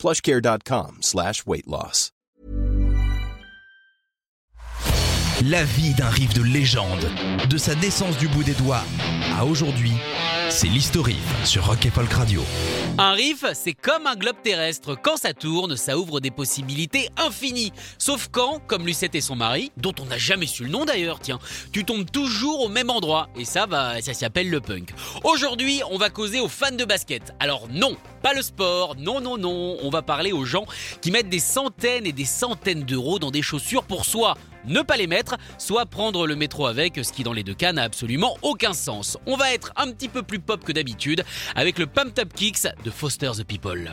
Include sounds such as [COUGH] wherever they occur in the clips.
plushcare.com slash. La vie d'un riff de légende, de sa naissance du bout des doigts à aujourd'hui, c'est l'historique sur Rock et Folk Radio. Un riff, c'est comme un globe terrestre. Quand ça tourne, ça ouvre des possibilités infinies. Sauf quand, comme Lucette et son mari, dont on n'a jamais su le nom d'ailleurs, tiens, tu tombes toujours au même endroit. Et ça, va, ça s'appelle le punk. Aujourd'hui, on va causer aux fans de basket. Alors non, pas le sport, non, non, non. On va parler aux gens qui mettent des centaines et des centaines d'euros dans des chaussures pour soi ne pas les mettre, soit prendre le métro avec, ce qui dans les deux cas n'a absolument aucun sens. On va être un petit peu plus pop que d'habitude avec le Pump Up Kicks de Foster the People.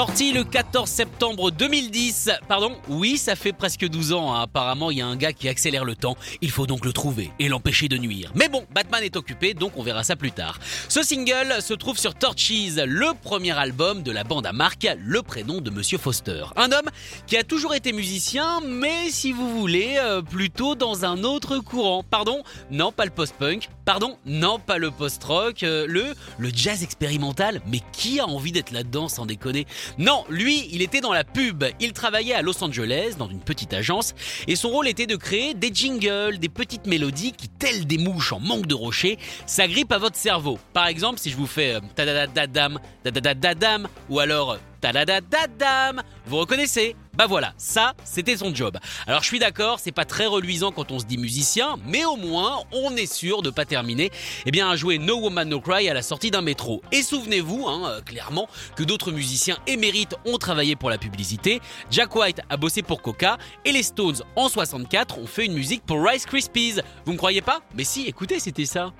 Sorti le 14 septembre 2010. Pardon, oui, ça fait presque 12 ans. hein. Apparemment, il y a un gars qui accélère le temps. Il faut donc le trouver et l'empêcher de nuire. Mais bon, Batman est occupé, donc on verra ça plus tard. Ce single se trouve sur Torches, le premier album de la bande à marque, le prénom de Monsieur Foster. Un homme qui a toujours été musicien, mais si vous voulez, euh, plutôt dans un autre courant. Pardon, non, pas le post-punk. Pardon, non, pas le post-rock. euh, le, le jazz expérimental. Mais qui a envie d'être là-dedans, sans déconner? Non, lui, il était dans la pub. Il travaillait à Los Angeles, dans une petite agence, et son rôle était de créer des jingles, des petites mélodies qui, telles des mouches en manque de rocher, s'agrippent à votre cerveau. Par exemple, si je vous fais euh, tadadadadam, tadadadadam, ou alors euh, tadadadadam, vous reconnaissez Bah voilà, ça, c'était son job. Alors je suis d'accord, c'est pas très reluisant quand on se dit musicien, mais au moins, on est sûr de pas terminer eh bien, à jouer No Woman No Cry à la sortie d'un métro. Et souvenez-vous, hein, euh, clairement, que d'autres musiciens émérites ont travaillé pour la publicité. Jack White a bossé pour Coca et les Stones en 64 ont fait une musique pour Rice Krispies. Vous me croyez pas? Mais si, écoutez, c'était ça.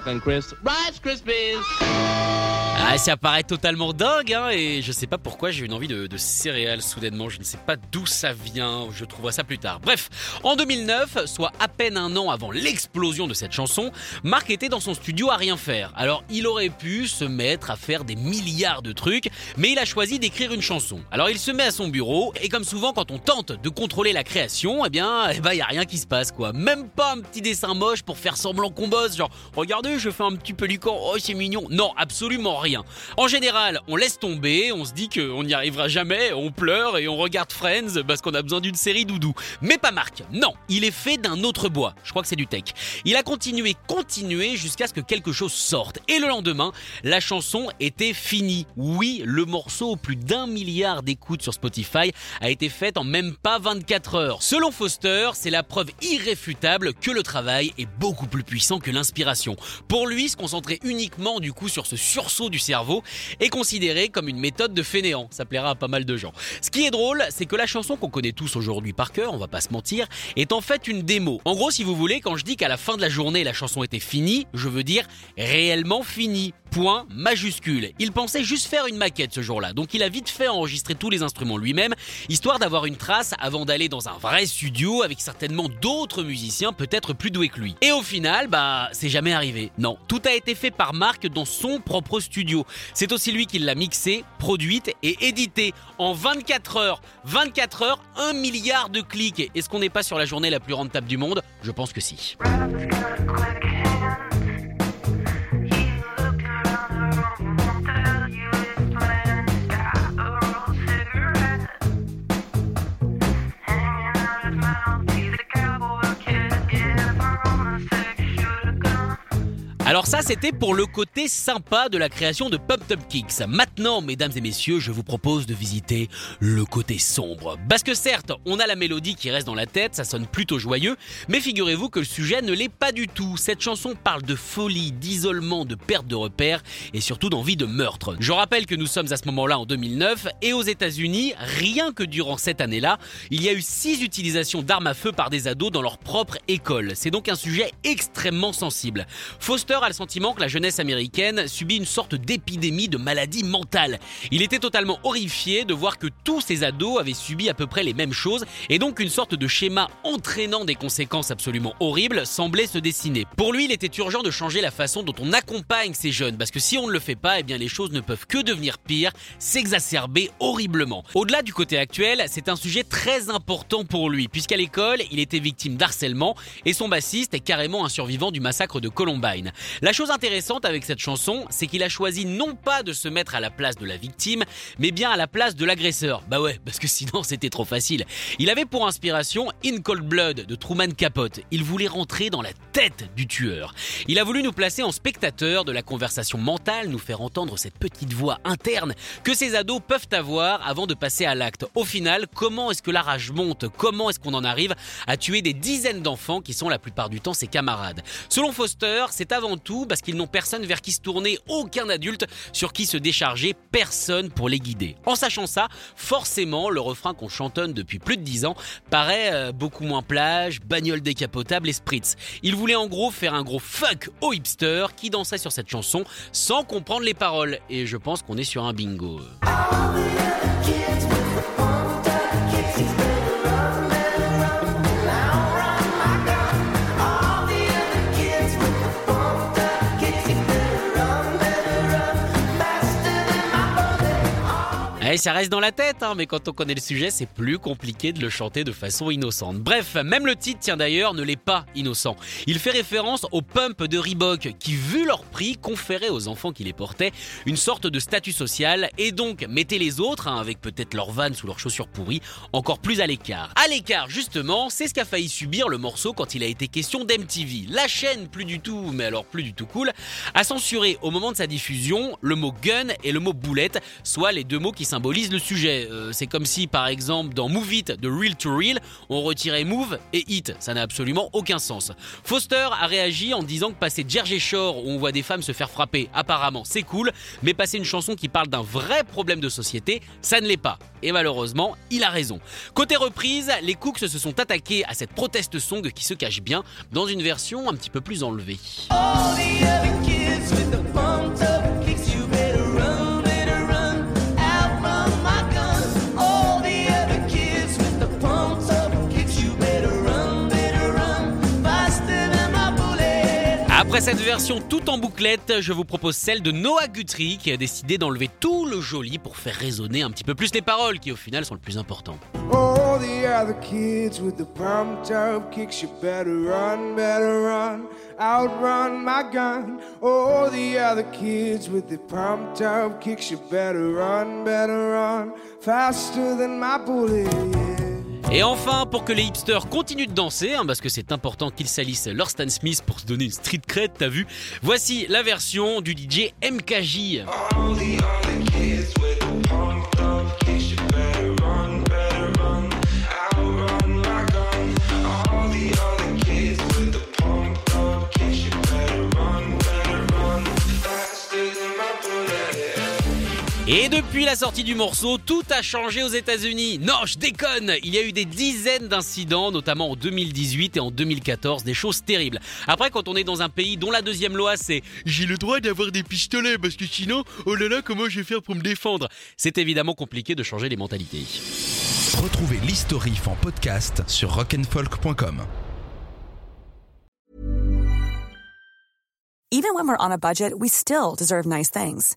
Rice Krispies. Ah, ça paraît totalement dingue, hein, et je sais pas pourquoi j'ai une envie de, céréales soudainement. Je ne sais pas d'où ça vient, je trouverai ça plus tard. Bref, en 2009, soit à peine un an avant l'explosion de cette chanson, Marc était dans son studio à rien faire. Alors, il aurait pu se mettre à faire des milliards de trucs, mais il a choisi d'écrire une chanson. Alors, il se met à son bureau, et comme souvent quand on tente de contrôler la création, eh bien, eh ben, y a rien qui se passe, quoi. Même pas un petit dessin moche pour faire semblant qu'on bosse, genre, je fais un petit pélican, oh, c'est mignon. Non, absolument rien. En général, on laisse tomber, on se dit qu'on n'y arrivera jamais, on pleure et on regarde Friends parce qu'on a besoin d'une série doudou. Mais pas Marc, non, il est fait d'un autre bois, je crois que c'est du tech. Il a continué, continué jusqu'à ce que quelque chose sorte. Et le lendemain, la chanson était finie. Oui, le morceau au plus d'un milliard d'écoutes sur Spotify a été fait en même pas 24 heures. Selon Foster, c'est la preuve irréfutable que le travail est beaucoup plus puissant que l'inspiration. Pour lui, se concentrer uniquement du coup sur ce sursaut du cerveau est considéré comme une méthode de fainéant. Ça plaira à pas mal de gens. Ce qui est drôle, c'est que la chanson qu'on connaît tous aujourd'hui par cœur, on va pas se mentir, est en fait une démo. En gros, si vous voulez, quand je dis qu'à la fin de la journée la chanson était finie, je veux dire réellement finie. Point majuscule. Il pensait juste faire une maquette ce jour-là, donc il a vite fait enregistrer tous les instruments lui-même, histoire d'avoir une trace avant d'aller dans un vrai studio avec certainement d'autres musiciens peut-être plus doués que lui. Et au final, bah, c'est jamais arrivé. Non, tout a été fait par Marc dans son propre studio. C'est aussi lui qui l'a mixé, produite et édité en 24 heures. 24 heures, 1 milliard de clics. Est-ce qu'on n'est pas sur la journée la plus rentable du monde? Je pense que si. Alors ça, c'était pour le côté sympa de la création de Pump Up Kicks. Maintenant, mesdames et messieurs, je vous propose de visiter le côté sombre. Parce que certes, on a la mélodie qui reste dans la tête, ça sonne plutôt joyeux, mais figurez-vous que le sujet ne l'est pas du tout. Cette chanson parle de folie, d'isolement, de perte de repères et surtout d'envie de meurtre. Je rappelle que nous sommes à ce moment-là en 2009 et aux États-Unis, rien que durant cette année-là, il y a eu six utilisations d'armes à feu par des ados dans leur propre école. C'est donc un sujet extrêmement sensible. Foster a le sentiment que la jeunesse américaine subit une sorte d'épidémie de maladie mentale. Il était totalement horrifié de voir que tous ces ados avaient subi à peu près les mêmes choses et donc une sorte de schéma entraînant des conséquences absolument horribles semblait se dessiner. Pour lui, il était urgent de changer la façon dont on accompagne ces jeunes parce que si on ne le fait pas, eh bien les choses ne peuvent que devenir pires, s'exacerber horriblement. Au-delà du côté actuel, c'est un sujet très important pour lui puisqu'à l'école, il était victime d'harcèlement et son bassiste est carrément un survivant du massacre de Columbine. La chose intéressante avec cette chanson, c'est qu'il a choisi non pas de se mettre à la place de la victime, mais bien à la place de l'agresseur. Bah ouais, parce que sinon [LAUGHS] c'était trop facile. Il avait pour inspiration In Cold Blood de Truman Capote. Il voulait rentrer dans la tête du tueur. Il a voulu nous placer en spectateur de la conversation mentale, nous faire entendre cette petite voix interne que ces ados peuvent avoir avant de passer à l'acte. Au final, comment est-ce que la rage monte? Comment est-ce qu'on en arrive à tuer des dizaines d'enfants qui sont la plupart du temps ses camarades? Selon Foster, c'est avant tout parce qu'ils n'ont personne vers qui se tourner, aucun adulte sur qui se décharger, personne pour les guider. En sachant ça, forcément, le refrain qu'on chantonne depuis plus de 10 ans paraît euh, beaucoup moins plage, bagnole décapotable et spritz. Il voulait en gros faire un gros fuck aux hipsters qui dansaient sur cette chanson sans comprendre les paroles. Et je pense qu'on est sur un bingo. Et ça reste dans la tête, hein, mais quand on connaît le sujet, c'est plus compliqué de le chanter de façon innocente. Bref, même le titre, tiens d'ailleurs, ne l'est pas innocent. Il fait référence aux pumps de Reebok, qui, vu leur prix, conféraient aux enfants qui les portaient une sorte de statut social, et donc mettaient les autres, hein, avec peut-être leurs vannes ou leurs chaussures pourries, encore plus à l'écart. À l'écart, justement, c'est ce qu'a failli subir le morceau quand il a été question d'MTV. La chaîne, plus du tout, mais alors plus du tout cool, a censuré au moment de sa diffusion le mot gun et le mot boulette, soit les deux mots qui symbolisent le sujet. Euh, c'est comme si, par exemple, dans Move It de Real to Real, on retirait Move et It. Ça n'a absolument aucun sens. Foster a réagi en disant que passer Jersey Shore où on voit des femmes se faire frapper, apparemment c'est cool, mais passer une chanson qui parle d'un vrai problème de société, ça ne l'est pas. Et malheureusement, il a raison. Côté reprise, les Cooks se sont attaqués à cette protest song qui se cache bien dans une version un petit peu plus enlevée. Après cette version tout en bouclette, je vous propose celle de Noah Guthrie qui a décidé d'enlever tout le joli pour faire résonner un petit peu plus les paroles qui au final sont le plus important. All the other kids with the pumped up kicks, you better run, better run, outrun my gun. All the other kids with the kicks, you better run, better run, faster than my. Et enfin, pour que les hipsters continuent de danser, hein, parce que c'est important qu'ils salissent leur Stan Smith pour se donner une street cred, t'as vu? Voici la version du DJ MKJ. Depuis la sortie du morceau, tout a changé aux États-Unis. Non, je déconne Il y a eu des dizaines d'incidents, notamment en 2018 et en 2014, des choses terribles. Après, quand on est dans un pays dont la deuxième loi c'est j'ai le droit d'avoir des pistolets parce que sinon, oh là là, comment je vais faire pour me défendre? C'est évidemment compliqué de changer les mentalités. Retrouvez l'historif en podcast sur rock'n'folk.com. Even when we're on a budget, we still deserve nice things.